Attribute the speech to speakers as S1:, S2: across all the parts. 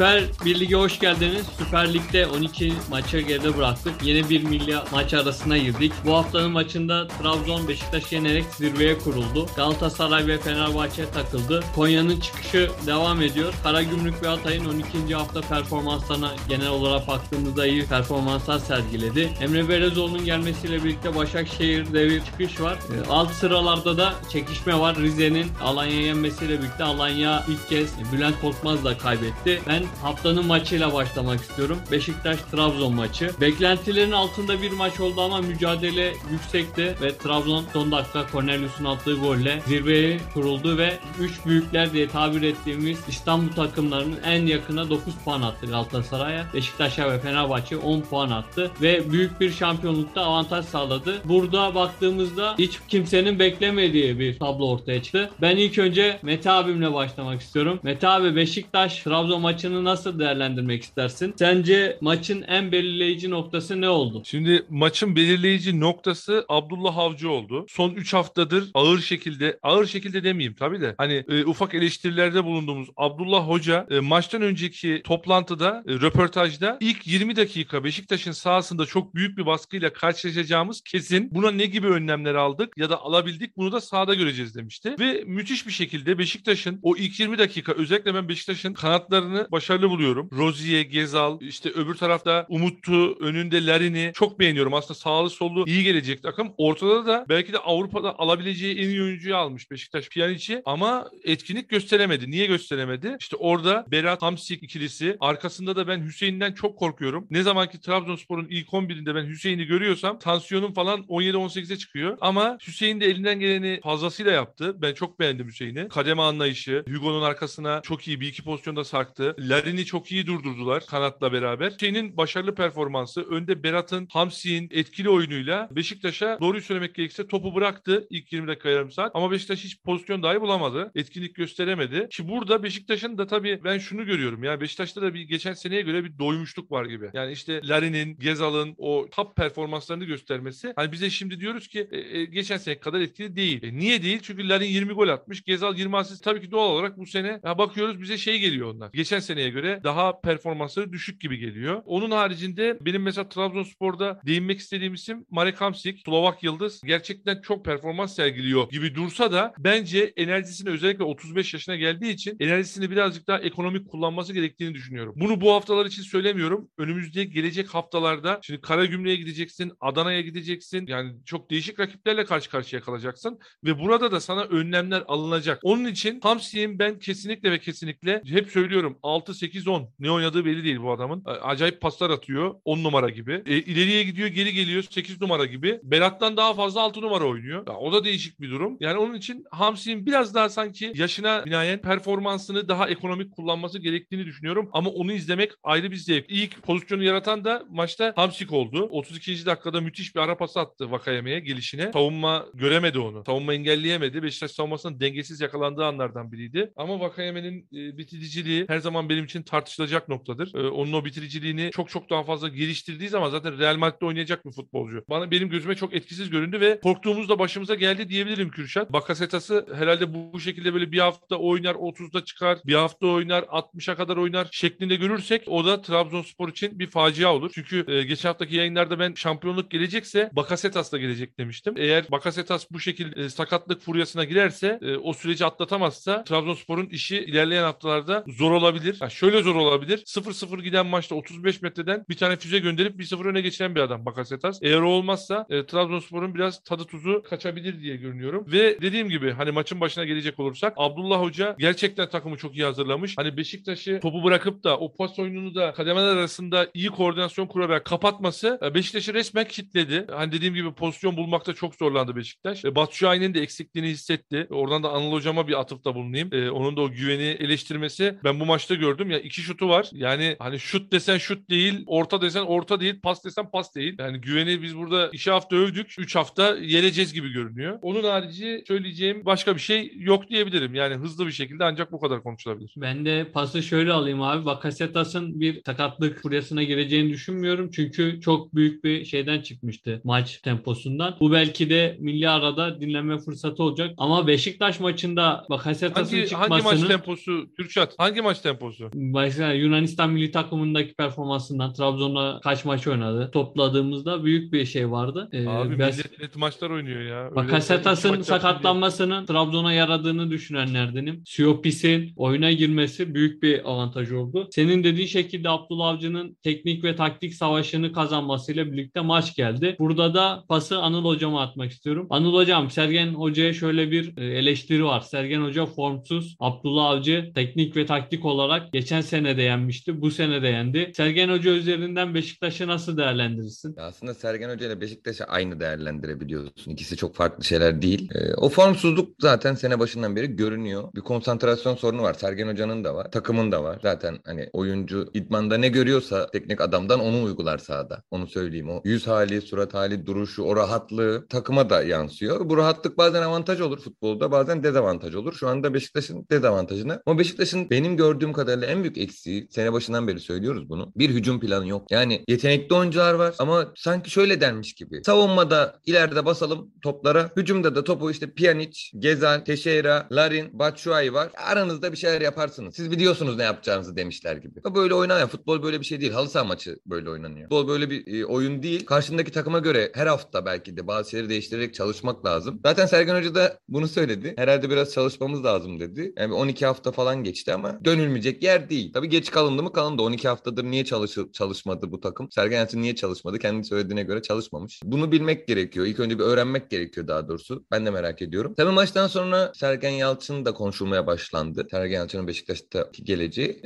S1: Süper Bir Lig'e hoş geldiniz. Süper Lig'de 12 maça geride bıraktık. Yeni bir milli maç arasına girdik. Bu haftanın maçında Trabzon Beşiktaş yenerek zirveye kuruldu. Galatasaray ve Fenerbahçe takıldı. Konya'nın çıkışı devam ediyor. Karagümrük ve Hatay'ın 12. hafta performanslarına genel olarak baktığımızda iyi performanslar sergiledi. Emre Belezoğlu'nun gelmesiyle birlikte Başakşehir'de bir çıkış var. Ee, Alt sıralarda da çekişme var. Rize'nin Alanya'ya yenmesiyle birlikte Alanya ilk kez Bülent Korkmaz'la kaybetti. Ben haftanın maçıyla başlamak istiyorum. Beşiktaş-Trabzon maçı. Beklentilerin altında bir maç oldu ama mücadele yüksekti ve Trabzon son dakika Cornelius'un attığı golle zirveye kuruldu ve 3 büyükler diye tabir ettiğimiz İstanbul takımlarının en yakına 9 puan attı Galatasaray'a. Beşiktaş'a ve Fenerbahçe 10 puan attı ve büyük bir şampiyonlukta avantaj sağladı. Burada baktığımızda hiç kimsenin beklemediği bir tablo ortaya çıktı. Ben ilk önce Mete abimle başlamak istiyorum. Mete abi Beşiktaş Trabzon maçını nasıl değerlendirmek istersin? Sence maçın en belirleyici noktası ne oldu?
S2: Şimdi maçın belirleyici noktası Abdullah Avcı oldu. Son 3 haftadır ağır şekilde, ağır şekilde demeyeyim tabii de hani e, ufak eleştirilerde bulunduğumuz Abdullah Hoca e, maçtan önceki toplantıda, e, röportajda ilk 20 dakika Beşiktaş'ın sahasında çok büyük bir baskıyla karşılaşacağımız kesin. Buna ne gibi önlemler aldık ya da alabildik bunu da sahada göreceğiz demişti. Ve müthiş bir şekilde Beşiktaş'ın o ilk 20 dakika özellikle ben Beşiktaş'ın kanatlarını başarılı buluyorum. Rozier, Gezal, işte öbür tarafta Umut'u, önünde Larin'i çok beğeniyorum. Aslında sağlı sollu iyi gelecek takım. Ortada da belki de Avrupa'da alabileceği en iyi oyuncuyu almış Beşiktaş Pjanic ama etkinlik gösteremedi. Niye gösteremedi? İşte orada Berat Hamsik ikilisi. Arkasında da ben Hüseyin'den çok korkuyorum. Ne zamanki Trabzonspor'un ilk 11'inde ben Hüseyin'i görüyorsam tansiyonum falan 17-18'e çıkıyor. Ama Hüseyin de elinden geleni fazlasıyla yaptı. Ben çok beğendim Hüseyin'i. Kademe anlayışı, Hugo'nun arkasına çok iyi bir iki pozisyonda sarktı. Larin'i çok iyi durdurdular kanatla beraber. Hüseyin'in başarılı performansı, önde Berat'ın, Hamsi'nin etkili oyunuyla Beşiktaş'a doğruyu söylemek gerekirse topu bıraktı ilk 20 dakika yarım saat. Ama Beşiktaş hiç pozisyon dahi bulamadı. Etkinlik gösteremedi. Ki burada Beşiktaş'ın da tabii ben şunu görüyorum. Yani Beşiktaş'ta da bir geçen seneye göre bir doymuşluk var gibi. Yani işte Larin'in, Gezal'ın o top performanslarını göstermesi. Hani bize şimdi diyoruz ki e, e, geçen sene kadar etkili değil. E, niye değil? Çünkü Larin 20 gol atmış. Gezal 20 asist. Tabii ki doğal olarak bu sene ya bakıyoruz bize şey geliyor onlar. Geçen seneye göre daha performansları düşük gibi geliyor. Onun haricinde benim mesela Trabzonspor'da değinmek istediğim isim Marek Hamsik. Slovak Yıldız. Gerçekten çok performans sergiliyor gibi dursa da bence enerjisini özellikle 35 yaşına geldiği için enerjisini birazcık daha ekonomik kullanması gerektiğini düşünüyorum. Bunu bu haftalar için söylemiyorum. Önümüzde gelecek haftalarda şimdi Karagümrük'e gideceksin, Adana'ya gideceksin. Yani çok değişik rakiplerle karşı karşıya kalacaksın ve burada da sana önlemler alınacak. Onun için Hamsi'nin ben kesinlikle ve kesinlikle hep söylüyorum 6 8 10 ne oynadığı belli değil bu adamın. Acayip paslar atıyor 10 numara gibi. E, ileriye gidiyor, geri geliyor 8 numara gibi. Berat'tan daha fazla 6 numara oynuyor. Ya, o da değişik bir durum. Yani onun için Hamsi'nin biraz daha sanki yaşına binaen performansını daha ekonomik kullanması gerektiğini düşünüyorum. Ama onu izlemek ayrı bir zevk. İlk pozisyonu yaratan da maçta Hamsik oldu. 32. dakikada müthiş bir ara pası attı Vakayeme'ye gelişine. Savunma göremedi onu. Savunma engelleyemedi. Beşiktaş savunmasının dengesiz yakalandığı anlardan biriydi. Ama Vakayeme'nin e, bitiriciliği her zaman benim için tartışılacak noktadır. E, onun o bitiriciliğini çok çok daha fazla geliştirdiği zaman zaten Real Madrid'de oynayacak bir futbolcu. Bana benim gözüme çok etkisiz göründü ve korktuğumuz da başımıza geldi diyebilirim Kürşat. Bakasetas'ı herhalde bu, bu şekilde böyle bir hafta oynar 30'da çıkar. Bir hafta oynar 60'a kadar oynar şeklinde görürsek o da Trabzonspor için bir facia olur. Çünkü e, geçen haftaki yayınlarda ben şampiyonluk gelecekse Bakasetas da gelecek demiştim. Eğer Bakasetas bu şekilde e, sakatlık furyasına girerse e, o süreci atlatamazsa Trabzonspor'un işi ilerleyen haftalarda zor olabilir. Yani şöyle zor olabilir. 0-0 giden maçta 35 metreden bir tane füze gönderip 1-0 öne geçiren bir adam Bakasetas. Eğer olmazsa e, Trabzonspor'un biraz tadı tuzu kaçabilir diye görünüyorum. Ve dediğim gibi hani maçın başına gelecek olursak Abdullah Hoca gerçekten takımı çok iyi hazırlamış. Hani Beşiktaş'ı topu bırakıp da o pas oyununu da kademeler arasında iyi koordinasyon kurarak kapatması e, Beşiktaş'ı resmen kitledi. Hani dediğim gibi pozisyon bulmakta çok zorlandı Beşiktaş. E, Batu Şahin'in de eksikliğini hissetti. Oradan da Anıl Hocam'a bir atıfta bulunayım. E, onun da o güveni eleştirmesi ben bu maçta gördüm. Ya iki şutu var. Yani hani şut desen şut değil, orta desen orta değil, pas desen pas değil. Yani güveni biz burada iki hafta övdük. Üç hafta yeneceğiz gibi görünüyor. Onun harici söyleyeceğim başka bir şey yok diyebilirim. Yani hızlı bir şekilde ancak bu kadar konuşulabilir.
S1: Ben de pası şöyle alayım abi. Bakasetas'ın bir sakatlık furyasına gireceğini düşünmüyorum. Çünkü çok büyük bir şeyden çıkmıştı maç temposundan. Bu belki de milli arada dinlenme fırsatı olacak. Ama Beşiktaş maçında Bakasetas'ın çıkmasının...
S2: hangi maç temposu Kürşat? Hangi maç temposu?
S1: Mesela Yunanistan milli takımındaki performansından Trabzon'la kaç maç oynadı. Topladığımızda büyük bir şey vardı. Ee,
S2: Abi
S1: Bes-
S2: millet net maçlar oynuyor ya.
S1: Bakasetas'ın sakatlanmasının Trabzon'a yaradığını düşünenlerdenim. Siopis'in oyuna girmesi büyük bir avantaj oldu. Senin dediğin şekilde Abdullah Avcı'nın teknik ve taktik savaşını kazanmasıyla birlikte maç geldi. Burada da pası Anıl Hocam'a atmak istiyorum. Anıl Hocam Sergen Hoca'ya şöyle bir e, eleştiri var. Sergen Hoca formsuz. Abdullah Avcı teknik ve taktik olarak geçen sene de yenmişti. Bu sene de yendi. Sergen Hoca üzerinden Beşiktaş'ı nasıl değerlendirirsin?
S3: Aslında Sergen Hoca ile Beşiktaş'ı aynı değerlendirebiliyorsun. İkisi çok farklı şeyler değil. Ee, o formsuzluk zaten sene başından beri görünüyor. Bir konsantrasyon sorunu var. Sergen Hoca'nın da var. Takımın da var. Zaten hani oyuncu idmanda ne görüyorsa teknik adamdan onu uygular sahada. Onu söyleyeyim. O yüz hali, surat hali, duruşu, o rahatlığı takıma da yansıyor. Bu rahatlık bazen avantaj olur futbolda, bazen dezavantaj olur. Şu anda Beşiktaş'ın dezavantajına. Ama Beşiktaş'ın benim gördüğüm kadarıyla en büyük eksiği, sene başından beri söylüyoruz bunu. Bir hücum planı yok. Yani yetenekli oyuncular var ama sanki şöyle denmiş gibi. Savunmada ileride basalım toplara. Hücumda da topu işte Pjanic, Gezal, Teixeira, Larin, Batshuayi var. Aranızda bir şeyler yaparsınız. Siz biliyorsunuz ne yapacağınızı demişler gibi. Böyle oynanıyor. Futbol böyle bir şey değil. Halı saha maçı böyle oynanıyor. Futbol böyle bir e, oyun değil. Karşındaki takıma göre her hafta belki de bazı şeyleri değiştirerek çalışmak lazım. Zaten Sergen Hoca da bunu söyledi. Herhalde biraz çalışmamız lazım dedi. Yani 12 hafta falan geçti ama dönülmeyecek yer değil. Tabii geç kalındı mı kalındı. 12 haftadır niye çalış çalışmadı bu takım? Sergen Yalçın niye çalışmadı? Kendi söylediğine göre çalışmamış. Bunu bilmek gerekiyor. İlk önce bir öğrenmek gerekiyor daha doğrusu. Ben de merak ediyorum. Tabii maçtan sonra Sergen Yalçın da konuşulmaya başlandı. Sergen Yalçın'ın Beşiktaş'taki geleceği.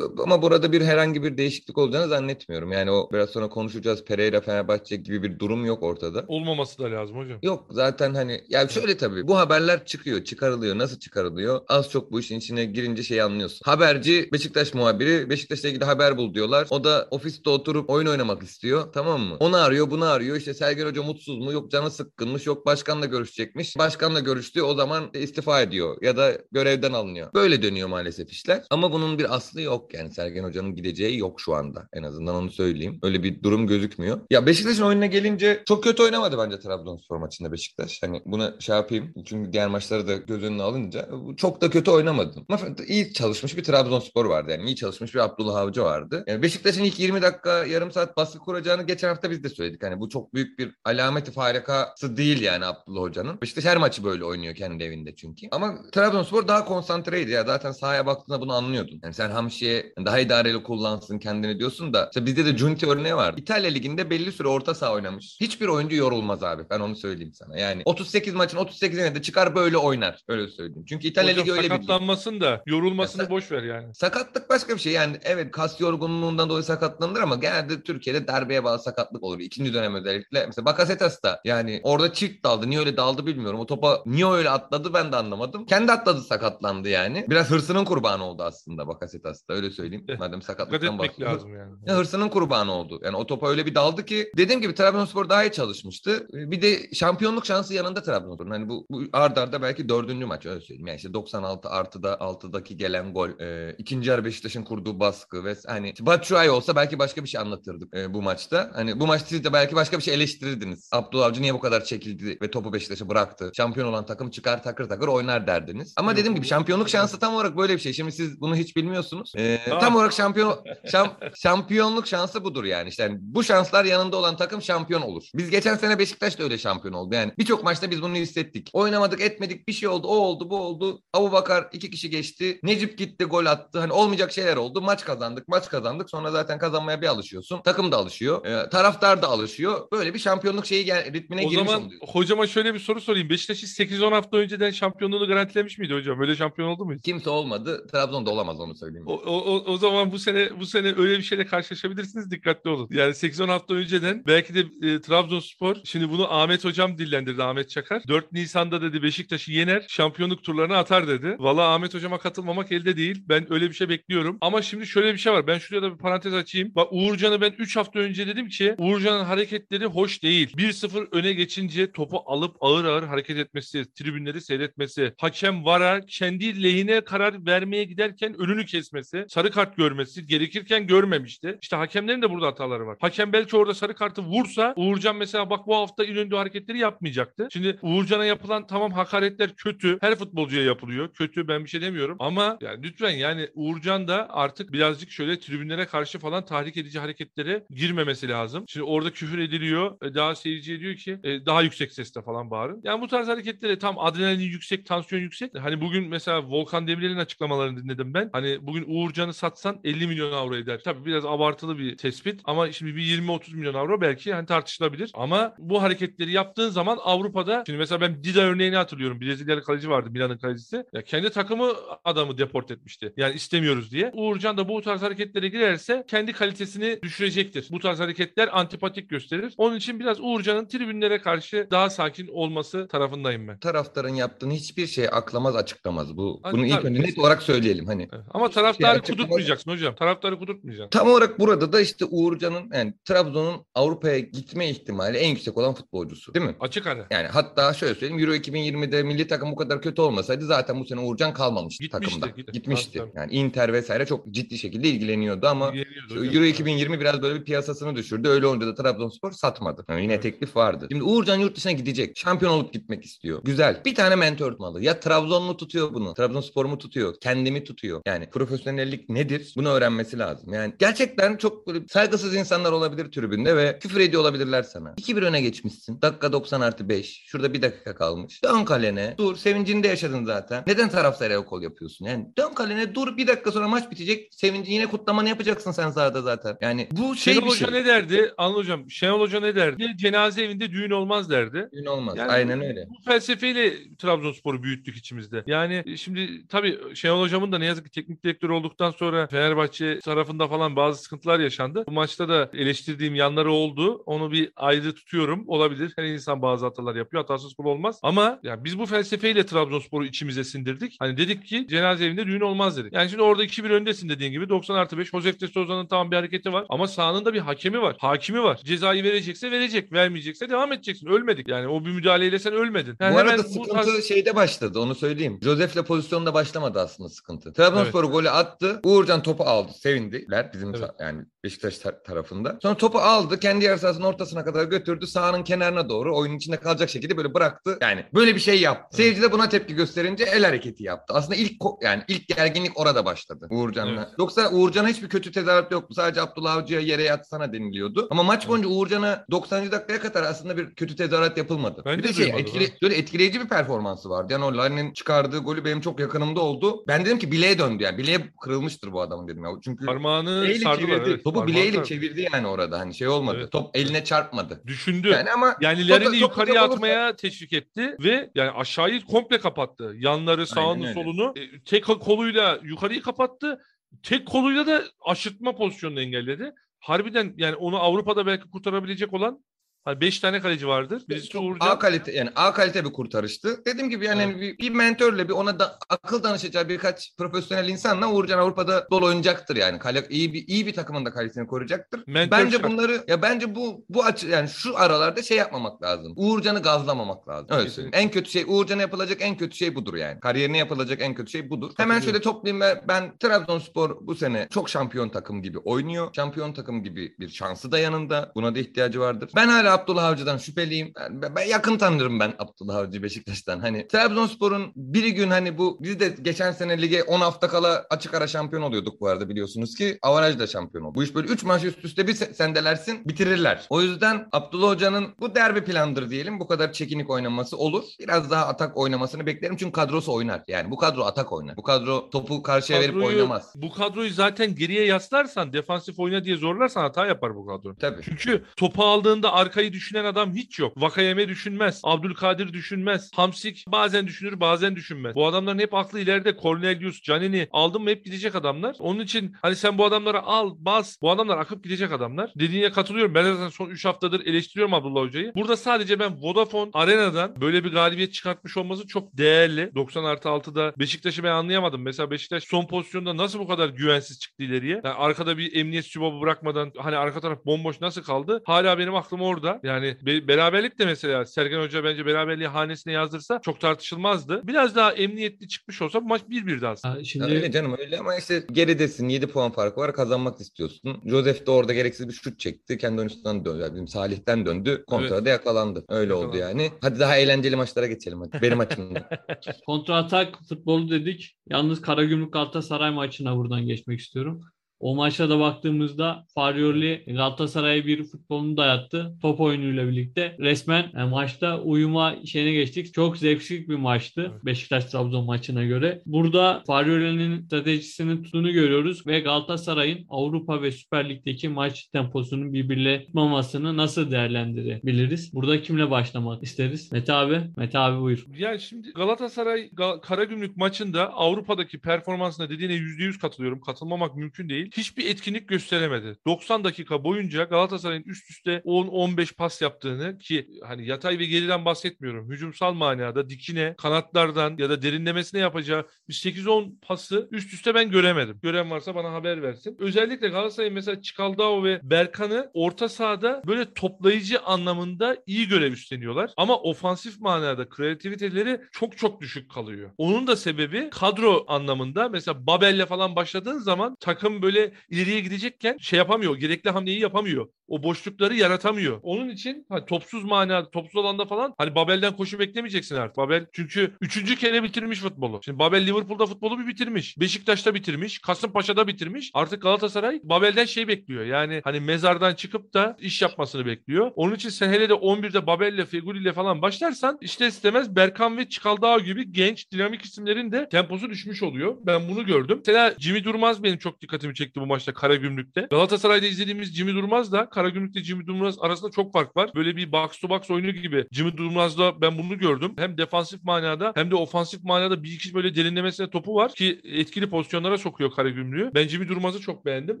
S3: Ama burada bir herhangi bir değişiklik olacağını zannetmiyorum. Yani o biraz sonra konuşacağız. Pereira Fenerbahçe gibi bir durum yok ortada.
S2: Olmaması da lazım hocam.
S3: Yok zaten hani ya şöyle tabii bu haberler çıkıyor, çıkarılıyor. Nasıl çıkarılıyor? Az çok bu işin içine girince şeyi anlıyorsun. Haberci Beşiktaş muhabiri Beşiktaş'la ilgili haber bul diyorlar. O da ofiste oturup oyun oynamak istiyor. Tamam mı? Onu arıyor, bunu arıyor. İşte Sergen Hoca mutsuz mu? Yok canı sıkkınmış. Yok başkanla görüşecekmiş. Başkanla görüştü. O zaman istifa ediyor ya da görevden alınıyor. Böyle dönüyor maalesef işler. Ama bunun bir aslı yok yani. Sergen Hoca'nın gideceği yok şu anda. En azından onu söyleyeyim. Öyle bir durum gözükmüyor. Ya Beşiktaş'ın oyununa gelince çok kötü oynamadı bence Trabzonspor maçında Beşiktaş. Hani buna şey yapayım. Çünkü diğer maçları da göz önüne alınca çok da kötü oynamadı. Ama iyi çalışmış bir Trabzonspor vardı. Yani iyi çalışmış bir Abdullah Avcı vardı. Yani Beşiktaş'ın ilk 20 dakika yarım saat baskı kuracağını geçen hafta biz de söyledik. Hani bu çok büyük bir alameti farikası değil yani Abdullah Hoca'nın. Beşiktaş her maçı böyle oynuyor kendi evinde çünkü. Ama Trabzonspor daha konsantreydi ya. Zaten sahaya baktığında bunu anlıyordun. Yani sen Hamşi'ye daha idareli kullansın kendini diyorsun da işte bizde de Junti örneği var. İtalya Ligi'nde belli süre orta saha oynamış. Hiçbir oyuncu yorulmaz abi. Ben onu söyleyeyim sana. Yani 38 maçın 38'ine de çıkar böyle oynar. Öyle söyleyeyim. Çünkü İtalya
S2: Hocam
S3: Ligi öyle bir
S2: sakatlanmasın da yorulmasını
S3: Ya
S2: boş ver yani.
S3: Sakatlık başka bir şey. Yani evet kas yorgunluğundan dolayı sakatlanır ama genelde Türkiye'de darbeye bağlı sakatlık olur. İkinci dönem özellikle. Mesela Bakasetas da yani orada çift daldı. Niye öyle daldı bilmiyorum. O topa niye öyle atladı ben de anlamadım. Kendi atladı sakatlandı yani. Biraz hırsının kurbanı oldu aslında Bakasetas da öyle söyleyeyim. Madem
S2: Dikkat
S3: sakatlıktan bahsediyoruz.
S2: lazım yani.
S3: Ya hırsının kurbanı oldu. Yani o topa öyle bir daldı ki dediğim gibi Trabzonspor daha iyi çalışmıştı. Bir de şampiyonluk şansı yanında Trabzonspor'un. Hani bu, bu ard arda belki dördüncü maç öyle söyleyeyim. Yani işte 96 artıda 6'daki gelen gol. E, ikinci yarı Beşiktaş'ın kurduğu baskı ve hani Batshuayi olsa belki başka bir şey anlatırdık e, bu maçta. Hani bu maçta siz de belki başka bir şey eleştirirdiniz. Abdullah Avcı niye bu kadar çekildi ve topu Beşiktaş'a bıraktı? Şampiyon olan takım çıkar takır takır oynar derdiniz. Ama dediğim gibi şampiyonluk şansı tam olarak böyle bir şey. Şimdi siz bunu hiç bilmiyorsunuz. E, tam olarak şampiyon şam, şampiyonluk şansı budur yani. İşte yani bu şanslar yanında olan takım şampiyon olur. Biz geçen sene Beşiktaş da öyle şampiyon oldu. Yani birçok maçta biz bunu hissettik. Oynamadık etmedik bir şey oldu. O oldu bu oldu. Abu Bakar iki kişi geçti. Necip gitti gol attı. Hani olmayacak şeyler oldu. Maç kazandık. Maç kazandık. Sonra zaten kazanmaya bir alışıyorsun. Takım da alışıyor. Ee, taraftar da alışıyor. Böyle bir şampiyonluk şeyi gel, ritmine
S2: O
S3: girmiş
S2: zaman
S3: oluyor.
S2: hocama şöyle bir soru sorayım. Beşiktaş'ı 8-10 hafta önceden şampiyonluğunu garantilemiş miydi hocam? Böyle şampiyon oldu mu? hiç?
S3: Kimse olmadı. Trabzon'da olamaz onu söyleyeyim.
S2: O, o, o- o zaman bu sene bu sene öyle bir şeyle karşılaşabilirsiniz. Dikkatli olun. Yani 8-10 hafta önceden belki de e, Trabzonspor şimdi bunu Ahmet hocam dillendirdi Ahmet Çakar. 4 Nisan'da dedi Beşiktaş'ı yener, şampiyonluk turlarına atar dedi. Valla Ahmet hocama katılmamak elde değil. Ben öyle bir şey bekliyorum. Ama şimdi şöyle bir şey var. Ben şuraya da bir parantez açayım. Bak Uğurcan'ı ben 3 hafta önce dedim ki Uğurcan'ın hareketleri hoş değil. 1-0 öne geçince topu alıp ağır ağır hareket etmesi, tribünleri seyretmesi, hakem vara kendi lehine karar vermeye giderken önünü kesmesi, sarı kart görmesi, gerekirken görmemişti. İşte hakemlerin de burada hataları var. Hakem belki orada sarı kartı vursa Uğurcan mesela bak bu hafta İnönü hareketleri yapmayacaktı. Şimdi Uğurcan'a yapılan tamam hakaretler kötü. Her futbolcuya yapılıyor. Kötü ben bir şey demiyorum. Ama yani lütfen yani Uğurcan da artık birazcık şöyle tribünlere karşı falan tahrik edici hareketlere girmemesi lazım. Şimdi orada küfür ediliyor. E, Daha seyirciye diyor ki e, daha yüksek sesle falan bağırın. Yani bu tarz hareketlere tam adrenalin yüksek, tansiyon yüksek. Hani bugün mesela Volkan Demirel'in açıklamalarını dinledim ben. Hani bugün Uğurcan'ı satsan 50 milyon avro eder. Tabii biraz abartılı bir tespit ama şimdi bir 20-30 milyon avro belki hani tartışılabilir. Ama bu hareketleri yaptığın zaman Avrupa'da şimdi mesela ben Dida örneğini hatırlıyorum. Brezilyalı kaleci vardı Milan'ın kalecisi. Ya kendi takımı adamı deport etmişti. Yani istemiyoruz diye. Uğurcan da bu tarz hareketlere girerse kendi kalitesini düşürecektir. Bu tarz hareketler antipatik gösterir. Onun için biraz Uğurcan'ın tribünlere karşı daha sakin olması tarafındayım ben.
S3: Taraftarın yaptığını hiçbir şey aklamaz açıklamaz. Bu
S2: Hadi
S3: bunu ilk önce net olarak söyleyelim hani.
S2: Evet. Ama taraftarı
S3: açıklama-
S2: kudurtmayacaksın hocam. Taraftarı kudurtmayacaksın.
S3: Tam olarak burada da işte Uğurcan'ın yani Trabzon'un Avrupa'ya gitme ihtimali en yüksek olan futbolcusu değil mi?
S2: Açık ara.
S3: Yani hatta şöyle söyleyeyim Euro 2020'de milli takım bu kadar kötü olmasaydı zaten bu sene Uğurcan kalmamıştı
S2: Gitmişti,
S3: takımda. Gitmişti.
S2: Tabii.
S3: Yani Inter vesaire çok ciddi şekilde ilgileniyordu ama. Euro 2020 biraz böyle bir piyasasını düşürdü. Öyle olunca da Trabzonspor satmadı. Yani yine
S2: Evet.
S3: teklif vardı. Şimdi Uğurcan yurt dışına gidecek. Şampiyon olup gitmek istiyor. Güzel. Bir tane mentor tutmalı. Ya Trabzon mu tutuyor bunu? Trabzonspor mu tutuyor? Kendimi tutuyor. Yani profesyonellik nedir? Bunu öğrenmesi lazım. Yani gerçekten çok böyle saygısız insanlar olabilir tribünde ve küfür ediyor olabilirler sana. 2-1 öne geçmişsin. Dakika 90 artı 5. Şurada bir dakika kalmış. Dön kalene. Dur. Sevincini de yaşadın zaten. Neden taraftara el kol yapıyorsun? Yani dön kalene dur. Bir dakika sonra maç bitecek. Sevinci yine kutlamanı yapacaksın sen sahada zaten. Yani bu şey
S2: Şenol
S3: bir
S2: Hoca
S3: şey.
S2: ne derdi? Anıl hocam. Şenol Hoca ne derdi? Cenaze evinde düğün olmaz derdi.
S3: Düğün olmaz.
S2: Yani
S3: Aynen öyle.
S2: Bu felsefeyle Trabzonspor'u büyüttük içimizde. Yani şimdi tabii Şenol Hocam'ın da ne yazık ki teknik direktör olduktan sonra Fenerbahçe tarafında falan bazı sıkıntılar yaşandı. Bu maçta da eleştirdiğim yanları oldu. Onu bir ayrı tutuyorum. Olabilir. Her insan bazı hatalar yapıyor. Hatasız kul olmaz. Ama yani biz bu felsefeyle Trabzonspor'u içimize sindirdik. Hani dedik ki cenaze evinde düğün olmaz dedik. Yani şimdi orada 2-1 öndesin dediğin gibi 90 artı 5. Josef de Souza'nın tamam bir hareketi var. Ama sahanın da bir hakemi var. Hakimi var. Cezayı verecekse verecek. Vermeyecekse devam edeceksin. Ölmedik. Yani o bir müdahaleyle sen ölmedin. Yani
S3: bu arada sıkıntı
S2: tarz-
S3: şeyde başladı onu söyleyeyim. Josef'le pozisyonda başlamadı aslında sıkıntı. Trabzonspor golü attı. Uğurcan topu aldı. Sevindiler bizim
S2: Evet.
S3: yani Beşiktaş tar- tarafında. Sonra topu aldı. Kendi yarı sahasının ortasına kadar götürdü. Sahanın kenarına doğru oyunun içinde kalacak şekilde böyle bıraktı. Yani böyle bir şey yaptı. Seyirci de buna tepki gösterince el hareketi yaptı. Aslında ilk yani ilk gerginlik orada başladı Uğurcan'la.
S2: Evet.
S3: Yoksa Uğurcan'a hiçbir kötü tezahürat yoktu. Sadece Abdullah Avcı'ya yere yatsana deniliyordu. Ama maç boyunca Uğurcan'a 90. dakikaya kadar aslında bir kötü tezahürat yapılmadı.
S2: Ben
S3: bir
S2: de
S3: de şey etkili, böyle etkileyici bir performansı vardı. Yani o Larin'in çıkardığı golü benim çok yakınımda oldu. Ben dedim ki bileğe döndü yani. Bileğe kırılmıştır bu adamın dedim ya. Çünkü
S2: Parmağını sardılar.
S3: çevirdi.
S2: Evet.
S3: Topu
S2: Parmağını
S3: bileğiyle
S2: sardı.
S3: çevirdi yani orada. Hani şey olmadı.
S2: Evet.
S3: Top eline çarpmadı.
S2: Düşündü.
S3: Yani ama
S2: Yani Larin'i yukarıya
S3: güzel olursa-
S2: atmaya teşvik etti ve yani aşağıyı komple kapattı. Yanları, sağını, solunu e, tek koluyla yukarıyı kapattı. Tek koluyla da aşırtma pozisyonunu engelledi. Harbiden yani onu Avrupa'da belki kurtarabilecek olan hani 5 tane kaleci vardır. Birisi
S3: Çok
S2: Uğurcan.
S3: A kalite yani A kalite bir kurtarıştı. Dediğim gibi yani hani bir, bir mentörle bir ona da akıl danışacağı birkaç profesyonel insanla Uğurcan Avrupa'da dolu oynayacaktır yani. Kale, iyi bir iyi bir takımın da kalitesini koruyacaktır.
S2: Mentör
S3: bence
S2: şart.
S3: bunları ya bence bu bu açı yani şu aralarda şey yapmamak lazım. Uğurcan'ı gazlamamak lazım. Öyle söyleyeyim. En kötü şey Uğurcan'a yapılacak en kötü şey budur yani. Kariyerine yapılacak en kötü şey budur. Hemen şöyle toplayayım ve ben Trabzonspor bu sene çok şampiyon takım gibi oynuyor. Şampiyon takım gibi bir şansı da yanında. Buna da ihtiyacı vardır. Ben hala Abdullah Avcı'dan şüpheliyim. Ben, ben yakın tanırım ben Abdullah Avcı Beşiktaş'tan. Hani Trabzonspor'un bir gün hani bu biz de geçen sene lige 10 hafta kala açık ara şampiyon oluyorduk bu arada biliyorsunuz ki. Avaraj da şampiyon oldu. Bu iş böyle 3 maç üst üste bir se- sendelersin bitirirler. O yüzden Abdullah Hoca'nın bu derbi plandır diyelim. Bu kadar çekinik oynaması olur. Biraz daha atak oynamasını beklerim. Çünkü kadrosu oynar. Yani bu kadro atak oynar. Bu kadro topu karşıya verip
S2: Kadroyu-
S3: oynamaz.
S2: Bu kadroyu zaten geriye yaslarsan, defansif oyna diye zorlarsan hata yapar bu kadro.
S3: Tabii.
S2: Çünkü topu aldığında arkayı düşünen adam hiç yok. Vakayeme düşünmez. Abdülkadir düşünmez. Hamsik bazen düşünür bazen düşünmez. Bu adamların hep aklı ileride. Cornelius, Canini aldın mı hep gidecek adamlar. Onun için hani sen bu adamları al, bas. Bu adamlar akıp gidecek adamlar. Dediğine katılıyorum. Ben zaten son 3 haftadır eleştiriyorum Abdullah Hoca'yı. Burada sadece ben Vodafone Arena'dan böyle bir galibiyet çıkartmış olması çok değerli. 90 artı 6'da Beşiktaş'ı ben anlayamadım. Mesela Beşiktaş son pozisyonda nasıl bu kadar güvensiz çıktı ileriye? Yani arkada bir emniyet sübabı bırakmadan hani arka taraf bomboş nasıl kaldı? Hala benim aklım orada. Orada. Yani be- beraberlik de mesela Sergen Hoca bence beraberliği hanesine yazdırsa çok tartışılmazdı. Biraz daha emniyetli çıkmış olsa bu maç 1-1'di aslında.
S1: Ha,
S3: Ya
S1: Şimdi
S3: öyle canım öyle ama işte geridesin 7 puan farkı var kazanmak istiyorsun. Joseph de orada gereksiz bir şut çekti. Kendi oyuncusundan döndü. Yani bizim Salih'ten döndü. Kontrada yakalandı. Öyle oldu
S2: Yakalandı.
S3: yani. Hadi daha eğlenceli maçlara geçelim hadi. Benim açımdan.
S1: kontratak futbolu dedik. Yalnız Karagümrük Galatasaray maçına buradan geçmek istiyorum. O maça da baktığımızda Farioli Galatasaray'a bir futbolunu dayattı. Top oyunuyla birlikte. Resmen e, maçta uyuma şeyine geçtik. Çok zevkli bir maçtı.
S2: Evet.
S1: Beşiktaş-Trabzon maçına göre. Burada Farioli'nin stratejisini tuttuğunu görüyoruz ve Galatasaray'ın Avrupa ve Süper Lig'deki maç temposunun birbirle tutmamasını nasıl değerlendirebiliriz? Burada kimle başlamak isteriz? Mete abi, Mete abi buyur.
S2: Yani şimdi Galatasaray Gal- Karagümrük maçında Avrupa'daki performansına dediğine %100 katılıyorum. Katılmamak mümkün değil. Hiçbir etkinlik gösteremedi. 90 dakika boyunca Galatasaray'ın üst üste 10-15 pas yaptığını ki hani yatay ve geriden bahsetmiyorum. Hücumsal manada dikine, kanatlardan ya da derinlemesine yapacağı bir 8-10 pası üst üste ben göremedim. Gören varsa bana haber versin. Özellikle Galatasaray'ın mesela Çikaldao ve Berkan'ı orta sahada böyle toplayıcı anlamında iyi görev üstleniyorlar. Ama ofansif manada kreativiteleri çok çok düşük kalıyor. Onun da sebebi kadro anlamında mesela Babel'le falan başladığın zaman takım böyle ileriye gidecekken şey yapamıyor. Gerekli hamleyi yapamıyor. O boşlukları yaratamıyor. Onun için hani topsuz manada, topsuz alanda falan hani Babel'den koşu beklemeyeceksin artık. Babel çünkü üçüncü kere bitirmiş futbolu. Şimdi Babel Liverpool'da futbolu bir bitirmiş. Beşiktaş'ta bitirmiş. Kasımpaşa'da bitirmiş. Artık Galatasaray Babel'den şey bekliyor. Yani hani mezardan çıkıp da iş yapmasını bekliyor. Onun için sen hele de 11'de Babel'le, Fegüli'yle falan başlarsan işte istemez Berkan ve Çikaldağ gibi genç dinamik isimlerin de temposu düşmüş oluyor. Ben bunu gördüm. Mesela Jimmy Durmaz benim çok dikkatimi çekti bu maçta Karagümrük'te. Galatasaray'da izlediğimiz Jimmy Durmaz da Karagümrük'te Jimmy Durmaz arasında çok fark var. Böyle bir box to box oyunu gibi. Jimmy Durmaz'da ben bunu gördüm. Hem defansif manada hem de ofansif manada bir iki böyle derinlemesine topu var ki etkili pozisyonlara sokuyor Karagümrük'ü. Ben Jimmy Durmaz'ı çok beğendim.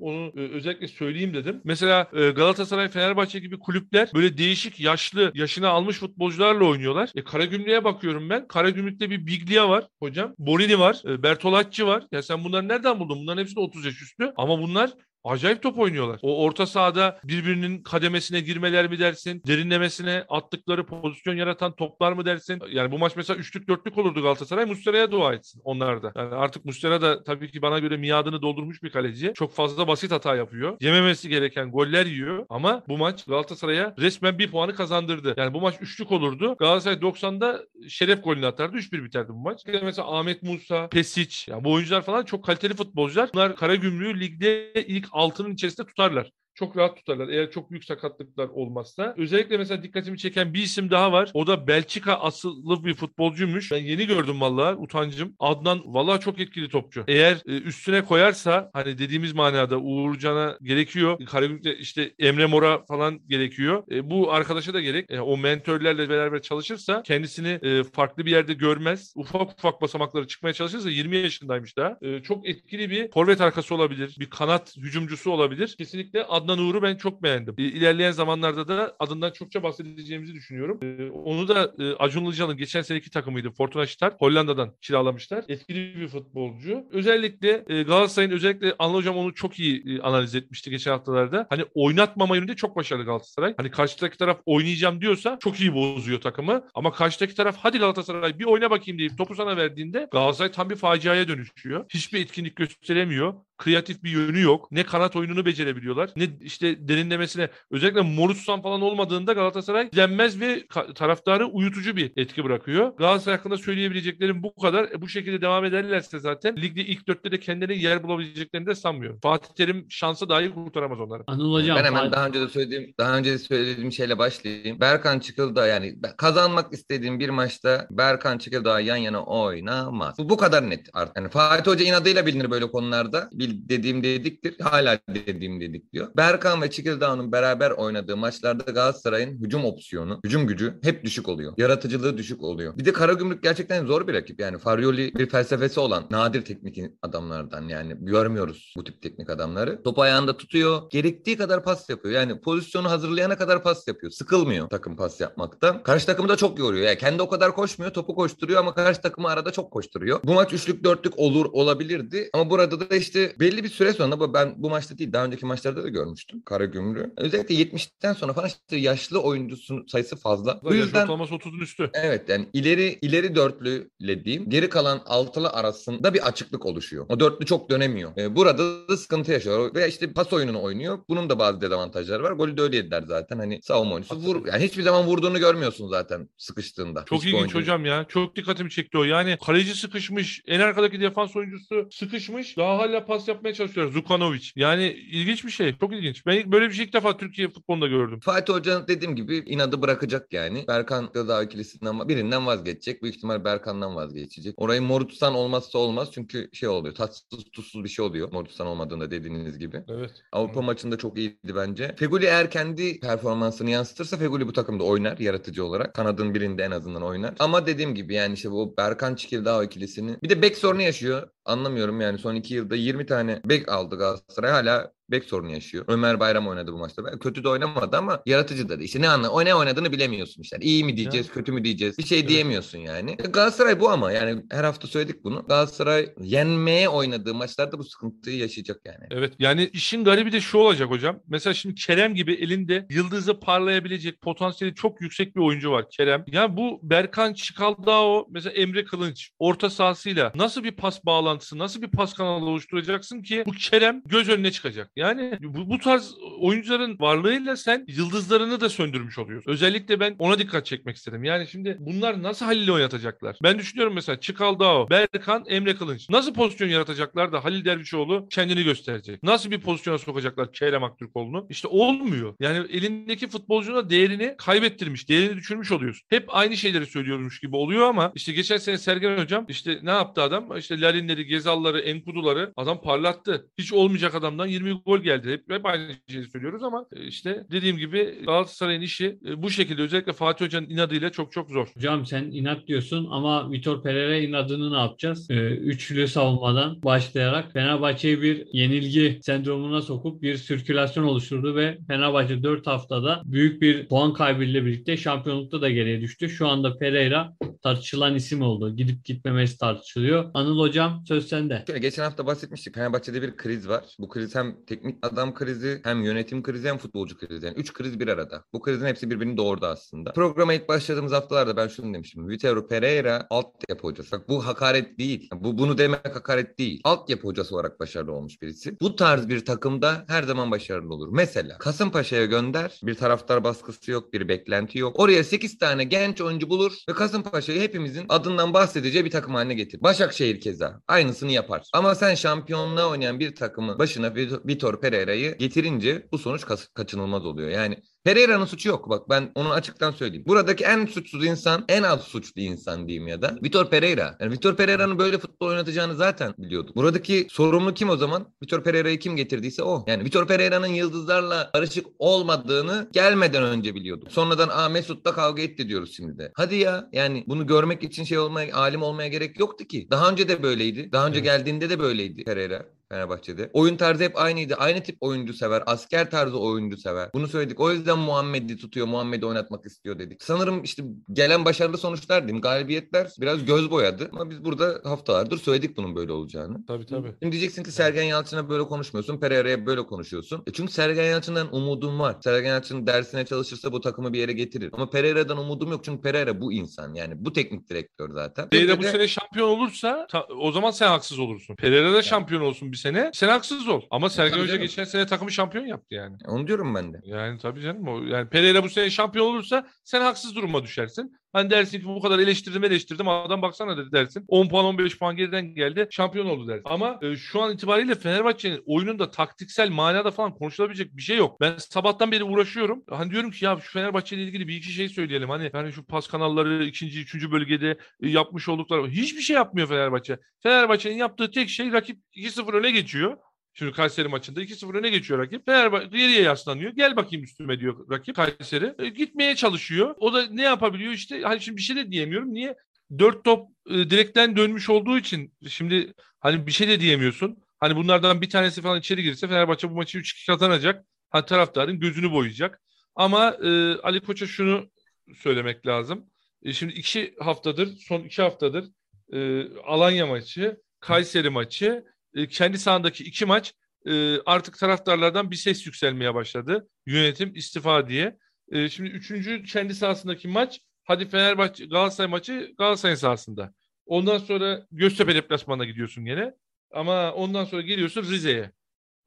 S2: Onu e, özellikle söyleyeyim dedim. Mesela e, Galatasaray, Fenerbahçe gibi kulüpler böyle değişik yaşlı, yaşına almış futbolcularla oynuyorlar. E, Karagümrük'e bakıyorum ben. Karagümrük'te bir Biglia var hocam. Borini var. E, Bertolacci var. Ya sen bunları nereden buldun? Bunların hepsi de 30 yaş üstü. Ama bunlar Acayip top oynuyorlar. O orta sahada birbirinin kademesine girmeler mi dersin? Derinlemesine attıkları pozisyon yaratan toplar mı dersin? Yani bu maç mesela üçlük dörtlük olurdu Galatasaray. Muslera'ya dua etsin onlar da. Yani artık Muslera da tabii ki bana göre miadını doldurmuş bir kaleci. Çok fazla basit hata yapıyor. Yememesi gereken goller yiyor. Ama bu maç Galatasaray'a resmen bir puanı kazandırdı. Yani bu maç üçlük olurdu. Galatasaray 90'da şeref golünü atardı. 3-1 biterdi bu maç. Mesela Ahmet Musa, Pesic. Yani bu oyuncular falan çok kaliteli futbolcular. Bunlar Karagümrük'ü ligde ilk altının içerisinde tutarlar. Çok rahat tutarlar eğer çok büyük sakatlıklar olmazsa. Özellikle mesela dikkatimi çeken bir isim daha var. O da Belçika asıllı bir futbolcuymuş. Ben yeni gördüm vallahi utancım. Adnan vallahi çok etkili topçu. Eğer e, üstüne koyarsa hani dediğimiz manada Uğurcan'a gerekiyor. Karagümrük'te işte Emre Mor'a falan gerekiyor. E, bu arkadaşa da gerek. E, o mentörlerle beraber çalışırsa kendisini e, farklı bir yerde görmez. Ufak ufak basamakları çıkmaya çalışırsa 20 yaşındaymış daha. E, çok etkili bir forvet arkası olabilir. Bir kanat hücumcusu olabilir. Kesinlikle Adnan Uğur'u ben çok beğendim. İlerleyen zamanlarda da adından çokça bahsedeceğimizi düşünüyorum. E, onu da e, Acun Ilıcalı'nın geçen seneki takımıydı. Fortuna Sittard. Hollanda'dan kiralamışlar. Etkili bir futbolcu. Özellikle e, Galatasaray'ın özellikle Anıl Hocam onu çok iyi e, analiz etmişti geçen haftalarda. Hani oynatmama yönünde çok başarılı Galatasaray. Hani karşıdaki taraf oynayacağım diyorsa çok iyi bozuyor takımı. Ama karşıdaki taraf hadi Galatasaray bir oyna bakayım deyip topu sana verdiğinde Galatasaray tam bir faciaya dönüşüyor. Hiçbir etkinlik gösteremiyor kreatif bir yönü yok. Ne kanat oyununu becerebiliyorlar. Ne işte derinlemesine özellikle Morutsan falan olmadığında Galatasaray denmez ve taraftarı uyutucu bir etki bırakıyor. Galatasaray hakkında söyleyebileceklerim bu kadar. E, bu şekilde devam ederlerse zaten ligde ilk dörtte de kendilerine yer bulabileceklerini de sanmıyorum. Fatih Terim şansa dahi kurtaramaz onları.
S1: Anıl Hocam.
S3: Ben hemen
S1: Fatih-
S3: daha önce de söylediğim daha önce de söylediğim şeyle başlayayım. Berkan Çıkıldağ yani kazanmak istediğim bir maçta Berkan Çıkıldağ yan yana oynamaz. Bu, bu kadar net artık. Yani Fatih Hoca inadıyla bilinir böyle konularda. Bil, dediğim dediktir. Hala dediğim dedik diyor. Berkan ve Çıkıldağ'ın beraber oynadığı maçlarda Galatasaray'ın hücum opsiyonu, hücum gücü hep düşük oluyor. Yaratıcılığı düşük oluyor. Bir de Karagümrük gerçekten zor bir rakip. Yani Farioli bir felsefesi olan nadir teknik adamlardan yani görmüyoruz bu tip teknik adamları. Top ayağında tutuyor. Gerektiği kadar pas yapıyor. Yani pozisyonu hazırlayana kadar pas yapıyor. Sıkılmıyor takım pas yapmakta. Karşı takımı da çok yoruyor. Yani kendi o kadar koşmuyor. Topu koşturuyor ama karşı takımı arada çok koşturuyor. Bu maç üçlük dörtlük olur olabilirdi. Ama burada da işte belli bir süre sonra bu ben bu maçta değil daha önceki maçlarda da görmüştüm Karagümrük. Özellikle 70'ten sonra falan işte yaşlı oyuncusun sayısı fazla. Bu yüzden
S2: ortalaması 30'un üstü.
S3: Evet yani ileri ileri dörtlüyle diyeyim geri kalan altılı arasında bir açıklık oluşuyor. O dörtlü çok dönemiyor. Ee, burada da sıkıntı yaşıyor. Veya işte pas oyununu oynuyor. Bunun da bazı dezavantajları var. Golü de öyle yediler zaten. Hani savunma oyuncusu vur. Yani hiçbir zaman vurduğunu görmüyorsun zaten sıkıştığında.
S2: Çok
S3: Hiçbir
S2: ilginç
S3: oyuncu-
S2: hocam ya. Çok dikkatimi çekti o. Yani kaleci sıkışmış. En arkadaki defans oyuncusu sıkışmış. Daha hala pas yapmaya çalışıyor. Zukanovic. Yani ilginç bir şey. Çok ilginç. Ben böyle bir şey ilk defa Türkiye futbolunda gördüm.
S3: Fatih Hoca dediğim gibi inadı bırakacak yani. Berkan Gıda ikilisinden birinden vazgeçecek. Büyük ihtimal Berkan'dan vazgeçecek. Orayı Morutusan olmazsa olmaz çünkü şey oluyor. Tatsız tuzsuz bir şey oluyor. Morutusan olmadığında dediğiniz gibi.
S2: Evet.
S3: Avrupa
S2: Evet.
S3: maçında çok iyiydi bence. Feguli eğer kendi performansını yansıtırsa Feguli bu takımda oynar yaratıcı olarak. Kanadın birinde en azından oynar. Ama dediğim gibi yani işte bu Berkan Çikirdağ ikilisini. Bir de bek sorunu yaşıyor. Anlamıyorum yani son iki yılda 20 tane bek aldı Galatasaray. Hala bek sorunu yaşıyor. Ömer Bayram oynadı bu maçta. Kötü de oynamadı ama yaratıcı da değil. İşte ne anla o ne oynadığını bilemiyorsun işte. İyi mi diyeceğiz, kötü mü diyeceğiz. Bir şey
S2: Evet.
S3: diyemiyorsun yani. E, Galatasaray bu ama yani her hafta söyledik bunu. Galatasaray yenmeye oynadığı maçlarda bu sıkıntıyı yaşayacak yani.
S2: Evet yani işin garibi de şu olacak hocam. Mesela şimdi Kerem gibi elinde yıldızı parlayabilecek potansiyeli çok yüksek bir oyuncu var Kerem. Yani bu Berkan Çıkaldao mesela Emre Kılınç orta sahasıyla nasıl bir pas bağlantısı nasıl bir pas kanalı oluşturacaksın ki bu Kerem göz önüne çıkacak. Yani bu, bu tarz oyuncuların varlığıyla sen yıldızlarını da söndürmüş oluyorsun. Özellikle ben ona dikkat çekmek istedim. Yani şimdi bunlar nasıl Halil'i oynatacaklar? Ben düşünüyorum mesela Çıkaldao, Berkan, Emre Kılınç. Nasıl pozisyon yaratacaklar da Halil Dervişoğlu kendini gösterecek? Nasıl bir pozisyona sokacaklar Kerem Aktürkoğlu'nu? İşte olmuyor. Yani elindeki futbolcuna değerini kaybettirmiş, değerini düşürmüş oluyorsun. Hep aynı şeyleri söylüyormuş gibi oluyor ama işte geçen sene Sergen Hocam işte ne yaptı adam? İşte Larinleri, Gezalları, Enkuduları adam parlattı. Hiç olmayacak adamdan 20 gol geldi. Hep, hep aynı şeyi söylüyoruz ama e, işte dediğim gibi Galatasaray'ın işi e, bu şekilde özellikle Fatih Hoca'nın inadıyla çok çok zor.
S1: Hocam sen inat diyorsun ama Vitor Pereira inadını ne yapacağız? Ee, üçlü savunmadan başlayarak Fenerbahçe'yi bir yenilgi sendromuna sokup bir sirkülasyon oluşturdu ve Fenerbahçe 4 haftada büyük bir puan kaybıyla birlikte şampiyonlukta da geriye düştü. Şu anda Pereira tartışılan isim oldu. Gidip gitmemesi tartışılıyor. Anıl hocam söz sende.
S3: Şöyle geçen hafta bahsetmiştik. Fenerbahçe'de bir kriz var. Bu kriz hem teknik adam krizi hem yönetim krizi hem futbolcu krizi. Yani üç kriz bir arada. Bu krizin hepsi birbirini doğurdu aslında. Programa ilk başladığımız haftalarda ben şunu demiştim. Vitor Pereira altyapı hocası. Bak bu hakaret değil. Bu bunu demek hakaret değil. Altyapı hocası olarak başarılı olmuş birisi. Bu tarz bir takımda her zaman başarılı olur. Mesela Kasımpaşa'ya gönder. Bir taraftar baskısı yok, bir beklenti yok. Oraya 8 tane genç oyuncu bulur ve Kasımpaşa'yı hepimizin adından bahsedeceği bir takım haline getirir. Başakşehir keza aynısını yapar. Ama sen şampiyonluğa oynayan bir takımın başına Vit- Vitor Pereira'yı getirince bu sonuç kaçınılmaz oluyor. Yani Pereira'nın suçu yok. Bak ben onu açıktan söyleyeyim. Buradaki en suçsuz insan, en az suçlu insan diyeyim ya da Vitor Pereira. Yani Vitor Pereira'nın böyle futbol oynatacağını zaten biliyorduk. Buradaki sorumlu kim o zaman? Vitor Pereira'yı kim getirdiyse o. Yani Vitor Pereira'nın yıldızlarla barışık olmadığını gelmeden önce biliyorduk. Sonradan Aa Mesut'la kavga etti diyoruz şimdi de. Hadi ya yani bunu görmek için şey olmaya, alim olmaya gerek yoktu ki. Daha önce de böyleydi. Daha önce
S2: Evet.
S3: geldiğinde de böyleydi Pereira. Fenerbahçe'de. Oyun tarzı hep aynıydı. Aynı tip oyuncu sever. Asker tarzı oyuncu sever. Bunu söyledik. O yüzden Muhammed'i tutuyor. Muhammed'i oynatmak istiyor dedik. Sanırım işte gelen başarılı sonuçlar diyeyim. Galibiyetler biraz göz boyadı. Ama biz burada haftalardır söyledik bunun böyle olacağını.
S2: Tabii tabii.
S3: Şimdi diyeceksin ki Sergen Yalçın'a böyle konuşmuyorsun. Pereira'ya böyle konuşuyorsun. E çünkü Sergen Yalçın'dan umudum var. Sergen Yalçın dersine çalışırsa bu takımı bir yere getirir. Ama Pereira'dan umudum yok. Çünkü Pereira bu insan. Yani bu teknik direktör zaten.
S2: Pereira bu sene şampiyon olursa ta- o zaman sen haksız olursun. Pereira da şampiyon olsun bir sene. Sen haksız ol. Ama Sergen
S3: tabii
S2: Hoca geçen sene takımı şampiyon yaptı yani.
S3: Onu diyorum ben de.
S2: Yani tabii canım. O, yani Pereira bu sene şampiyon olursa sen haksız duruma düşersin. Hani dersin ki bu kadar eleştirdim eleştirdim adam baksana dedi dersin. 10 puan 15 puan geriden geldi şampiyon oldu dersin. Ama e, şu an itibariyle Fenerbahçe'nin oyununda taktiksel manada falan konuşulabilecek bir şey yok. Ben sabahtan beri uğraşıyorum. Hani diyorum ki ya şu Fenerbahçe ile ilgili bir iki şey söyleyelim. Hani yani şu pas kanalları ikinci, üçüncü bölgede e, yapmış oldukları hiçbir şey yapmıyor Fenerbahçe. Fenerbahçe'nin yaptığı tek şey rakip 2-0 öne geçiyor. Şimdi Kayseri maçında 2-0 öne geçiyor rakip. Fenerbahçe geriye yaslanıyor. Gel bakayım üstüme diyor rakip Kayseri. E, gitmeye çalışıyor. O da ne yapabiliyor işte hani şimdi bir şey de diyemiyorum. Niye? Dört top e, direkten dönmüş olduğu için şimdi hani bir şey de diyemiyorsun. Hani bunlardan bir tanesi falan içeri girse Fenerbahçe bu maçı 3-2 kazanacak. Hani taraftarın gözünü boyayacak. Ama e, Ali Koç'a şunu söylemek lazım. E, şimdi iki haftadır, son iki haftadır e, Alanya maçı, Kayseri maçı, e, kendi sahadaki iki maç e, artık taraftarlardan bir ses yükselmeye başladı. Yönetim istifa diye. E, şimdi üçüncü kendi sahasındaki maç hadi Fenerbahçe Galatasaray maçı Galatasaray sahasında. Ondan sonra Göztepe deplasmanına gidiyorsun yine. Ama ondan sonra geliyorsun Rize'ye.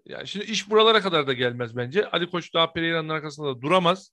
S2: Yani şimdi iş buralara kadar da gelmez bence. Ali Koç daha Pereira'nın arkasında da duramaz.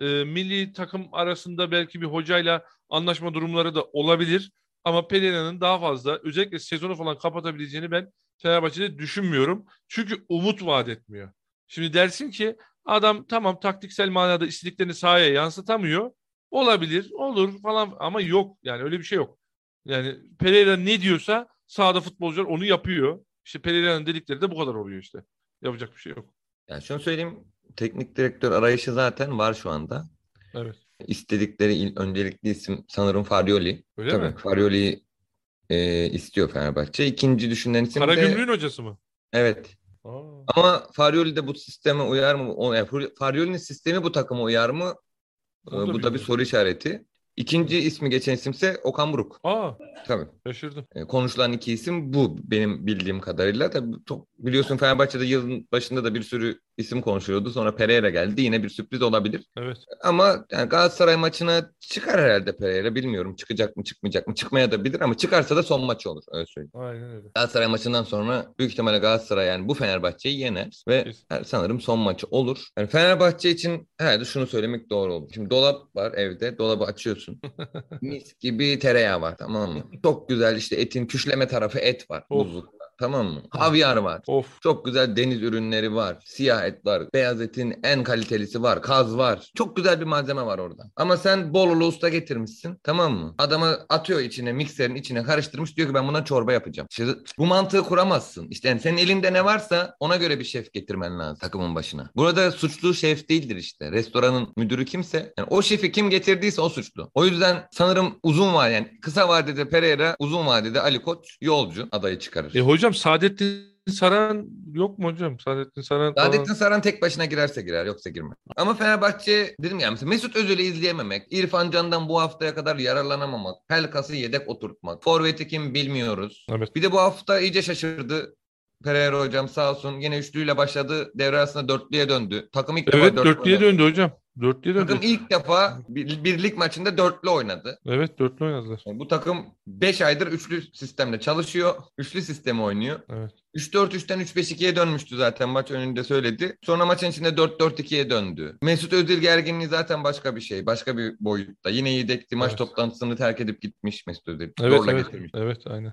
S2: E, milli takım arasında belki bir hocayla anlaşma durumları da olabilir. Ama Pereira'nın daha fazla özellikle sezonu falan kapatabileceğini ben Fenerbahçe'de düşünmüyorum. Çünkü umut vaat etmiyor. Şimdi dersin ki adam tamam taktiksel manada istediklerini sahaya yansıtamıyor. Olabilir, olur falan ama yok. Yani öyle bir şey yok. Yani Pereira ne diyorsa sahada futbolcular onu yapıyor. İşte Pereira'nın dedikleri de bu kadar oluyor işte. Yapacak bir şey yok.
S3: Yani şunu söyleyeyim. Teknik direktör arayışı zaten var şu anda.
S2: Evet.
S3: İstedikleri il- öncelikli isim sanırım Farioli.
S2: Öyle
S3: Tabii
S2: mi?
S3: Farioli'yi e, istiyor Fenerbahçe. İkinci düşünen isim de...
S2: Karagümrük'ün hocası mı?
S3: Evet.
S2: Aa.
S3: Ama Farioli de bu sisteme uyar mı? O, yani Farioli'nin sistemi bu takıma uyar mı? Ee, bu da bir soru işareti. İkinci ismi geçen isimse Okan Buruk.
S2: Aa,
S3: Tabii.
S2: şaşırdım.
S3: E, konuşulan iki isim bu benim bildiğim kadarıyla. Tabii çok biliyorsun Fenerbahçe'de yılın başında da bir sürü isim konuşuyordu. Sonra Pereira geldi. Yine bir sürpriz olabilir.
S2: Evet.
S3: Ama yani Galatasaray maçına çıkar herhalde Pereira. Bilmiyorum çıkacak mı çıkmayacak mı. Çıkmaya da bilir ama çıkarsa da son maçı olur. Öyle söyleyeyim.
S2: Aynen öyle.
S3: Galatasaray maçından sonra büyük ihtimalle Galatasaray yani bu Fenerbahçe'yi yener ve
S2: Kesin.
S3: sanırım son maçı olur. Yani Fenerbahçe için herhalde şunu söylemek doğru olur. Şimdi dolap var evde. Dolabı açıyorsun. Mis gibi tereyağı var tamam mı? Çok güzel işte etin küşleme tarafı et var
S2: Of.
S3: Tamam mı? Havyar var.
S2: Of.
S3: Çok güzel deniz ürünleri var. Siyah et var. Beyaz etin en kalitelisi var. Kaz var. Çok güzel bir malzeme var orada. Ama sen Bolulu usta getirmişsin. Tamam mı? Adama atıyor içine mikserin içine karıştırmış. Diyor ki ben buna çorba yapacağım. İşte bu mantığı kuramazsın. İşte yani senin elinde ne varsa ona göre bir şef getirmen lazım takımın başına. Burada suçlu şef değildir işte. Restoranın müdürü kimse. Yani o şefi kim getirdiyse o suçlu. O yüzden sanırım uzun var yani kısa vadede Pereira, uzun vadede Ali Koç yolcu adayı çıkarır.
S2: E hocam Saadettin Saran yok mu hocam? Saadettin Saran falan.
S3: Saadettin Saran tek başına girerse girer yoksa girmez. Ama Fenerbahçe dedim ya mesela Mesut Özil'i izleyememek, İrfan Can'dan bu haftaya kadar yararlanamamak, Pelkas'ı yedek oturtmak, Forvet'i kim bilmiyoruz.
S2: Evet.
S3: Bir de bu hafta iyice şaşırdı. Pereira hocam sağ olsun yine üçlüyle başladı. Devre arasında dörtlüye döndü. Takım ilk
S2: Evet
S3: defa dörtlü
S2: dörtlüye döndü hocam. Dörtlüye döndü.
S3: Takım ilk defa bir, bir lig maçında dörtlü oynadı.
S2: Evet dörtlü oynadılar.
S3: Yani bu takım 5 aydır üçlü sistemle çalışıyor. Üçlü sistemi oynuyor.
S2: Evet.
S3: 3-4-3'ten 3-5-2'ye dönmüştü zaten maç önünde söyledi. Sonra maçın içinde 4-4-2'ye döndü. Mesut Özil gerginliği zaten başka bir şey. Başka bir boyutta. Yine yedekti. Maç
S2: Evet.
S3: toplantısını terk edip gitmiş Mesut Özil.
S2: Evet
S3: Zorla
S2: evet.
S3: getirmiş.
S2: Evet aynen.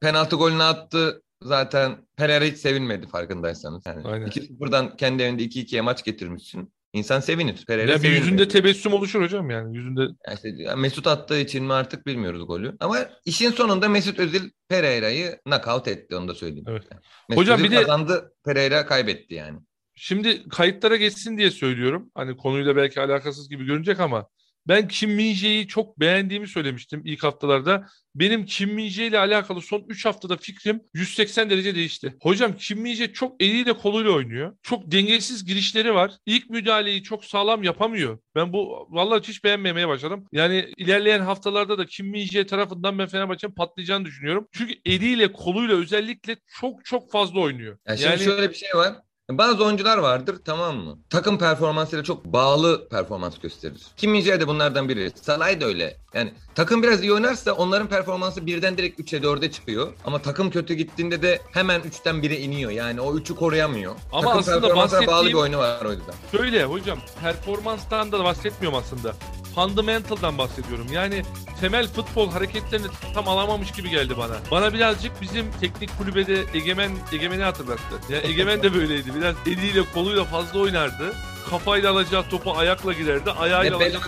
S3: Penaltı golünü attı. Zaten Pereira hiç sevinmedi farkındaysanız. Yani
S2: Aynen.
S3: 2-0'dan kendi evinde 2-2'ye maç getirmişsin. İnsan sevinir. Pereira
S2: Ya bir
S3: sevinmedi.
S2: yüzünde tebessüm oluşur hocam yani. Yüzünde
S3: Yani işte yani Mesut attığı için mi artık bilmiyoruz golü. Ama işin sonunda Mesut Özil Pereira'yı knockout etti onu da söyleyeyim.
S2: Evet.
S3: Mesut
S2: Hocam
S3: Özil
S2: bir de-
S3: kazandı Pereira kaybetti yani.
S2: Şimdi kayıtlara geçsin diye söylüyorum. Hani konuyla belki alakasız gibi görünecek ama ben Kim Min-jae'yi çok beğendiğimi söylemiştim ilk haftalarda. Benim Kim Min-jae ile alakalı son 3 haftada fikrim 180 derece değişti. Hocam Kim Min-jae çok eliyle koluyla oynuyor. Çok dengesiz girişleri var. İlk müdahaleyi çok sağlam yapamıyor. Ben bu vallahi hiç beğenmemeye başladım. Yani ilerleyen haftalarda da Kim Min-jae tarafından ben Fenerbahçe'nin patlayacağını düşünüyorum. Çünkü eliyle koluyla özellikle çok çok fazla oynuyor.
S3: Yani şimdi şöyle bir şey var. Bazı oyuncular vardır tamam mı? Takım performansıyla çok bağlı performans gösterir. Kim Min-jae de bunlardan biri. Salay da öyle. Yani takım biraz iyi oynarsa onların performansı birden direkt 3'e 4'e çıkıyor. Ama takım kötü gittiğinde de hemen 3'ten 1'e iniyor. Yani o 3'ü koruyamıyor.
S2: Ama
S3: takım
S2: aslında
S3: performansına bağlı bir
S2: bahsettiğim-
S3: oyunu var o yüzden.
S2: Şöyle hocam performanstan da bahsetmiyorum aslında. Fundamental'dan bahsediyorum. Yani temel futbol hareketlerini tam alamamış gibi geldi bana. Bana birazcık bizim teknik kulübede Egemen Egemen'i hatırlattı. Ya Egemen de böyleydi. Biraz eliyle koluyla fazla oynardı. Kafayla alacağı topu ayakla girerdi. Ayağıyla
S3: Ne bela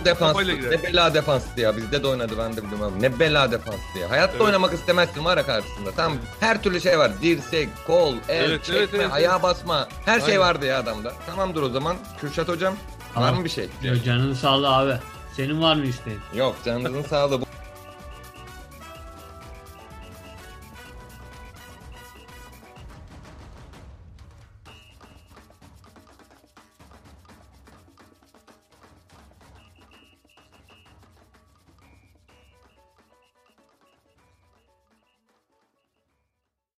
S2: girerdi.
S3: Ne bela defanstı ya. Bizde de oynadı ben de biliyorum abi. Ne bela defanstı ya. Hayatta
S2: Evet.
S3: oynamak istemezsin var ya karşısında. Tam her türlü şey var. Dirsek, kol, el,
S2: Evet,
S3: çekme,
S2: evet, evet,
S3: ayağa basma. Her şey
S2: Aynen.
S3: vardı ya adamda. Tamamdır o zaman. Kürşat hocam var mı bir şey?
S1: Yo, canın sağlığı abi. Senin var mı isteğin?
S3: Yok canınızın sağlığı.